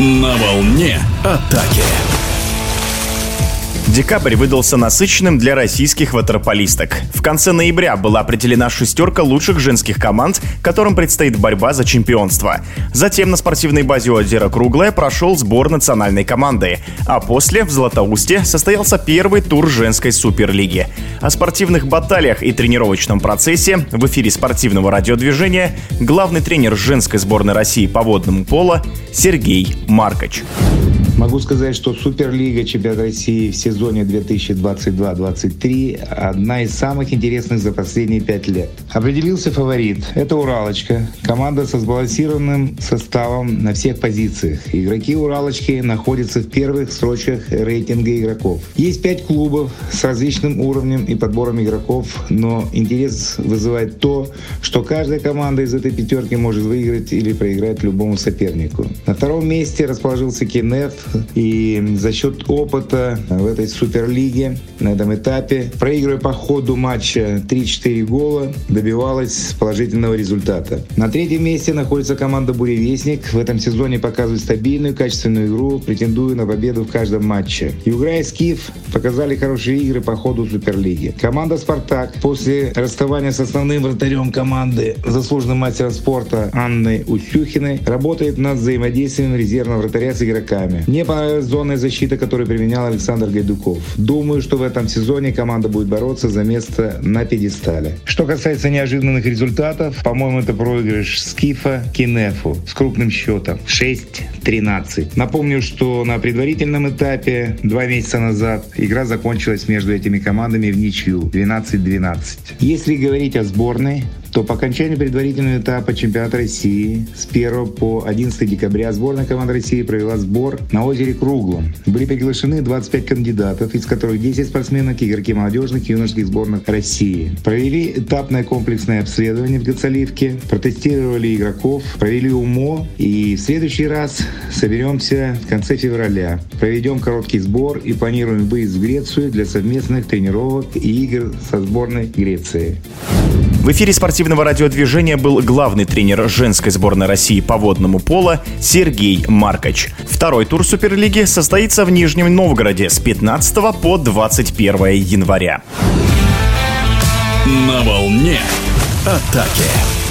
На волне атаки. Декабрь выдался насыщенным для российских ватерполисток. В конце ноября была определена шестерка лучших женских команд, которым предстоит борьба за чемпионство. Затем на спортивной базе озера Круглое прошел сбор национальной команды, а после в Златоусте состоялся первый тур женской суперлиги. О спортивных баталиях и тренировочном процессе в эфире спортивного радиодвижения главный тренер женской сборной России по водному пола Сергей Маркоч. Могу сказать, что Суперлига Чемпионат России в сезоне 2022-2023 одна из самых интересных за последние пять лет. Определился фаворит. Это Уралочка. Команда со сбалансированным составом на всех позициях. Игроки Уралочки находятся в первых строчках рейтинга игроков. Есть пять клубов с различным уровнем и подбором игроков, но интерес вызывает то, что каждая команда из этой пятерки может выиграть или проиграть любому сопернику. На втором месте расположился Кенеф, и за счет опыта в этой суперлиге на этом этапе, проигрывая по ходу матча 3-4 гола, добивалась положительного результата. На третьем месте находится команда «Буревестник». В этом сезоне показывает стабильную, качественную игру, претендуя на победу в каждом матче. Югра и Скиф показали хорошие игры по ходу Суперлиги. Команда «Спартак» после расставания с основным вратарем команды, заслуженным мастером спорта Анной Усюхиной, работает над взаимодействием резервного вратаря с игроками. Мне понравилась зонная защита, которую применял Александр Гайдуков. Думаю, что в этом сезоне команда будет бороться за место на пьедестале. Что касается неожиданных результатов, по-моему, это проигрыш Скифа Кинефу с крупным счетом 6-13. Напомню, что на предварительном этапе два месяца назад игра закончилась между этими командами в ничью 12-12. Если говорить о сборной, то по окончанию предварительного этапа чемпионата России с 1 по 11 декабря сборная команда России провела сбор на озере Круглом. Были приглашены 25 кандидатов, из которых 10 спортсменок, игроки молодежных и юношеских сборных России. Провели этапное комплексное обследование в Гацаливке, протестировали игроков, провели УМО и в следующий раз соберемся в конце февраля. Проведем короткий сбор и планируем выезд в Грецию для совместных тренировок и игр со сборной Греции. В эфире спортивного радиодвижения был главный тренер женской сборной России по водному пола Сергей Маркоч. Второй тур Суперлиги состоится в Нижнем Новгороде с 15 по 21 января. На волне атаки.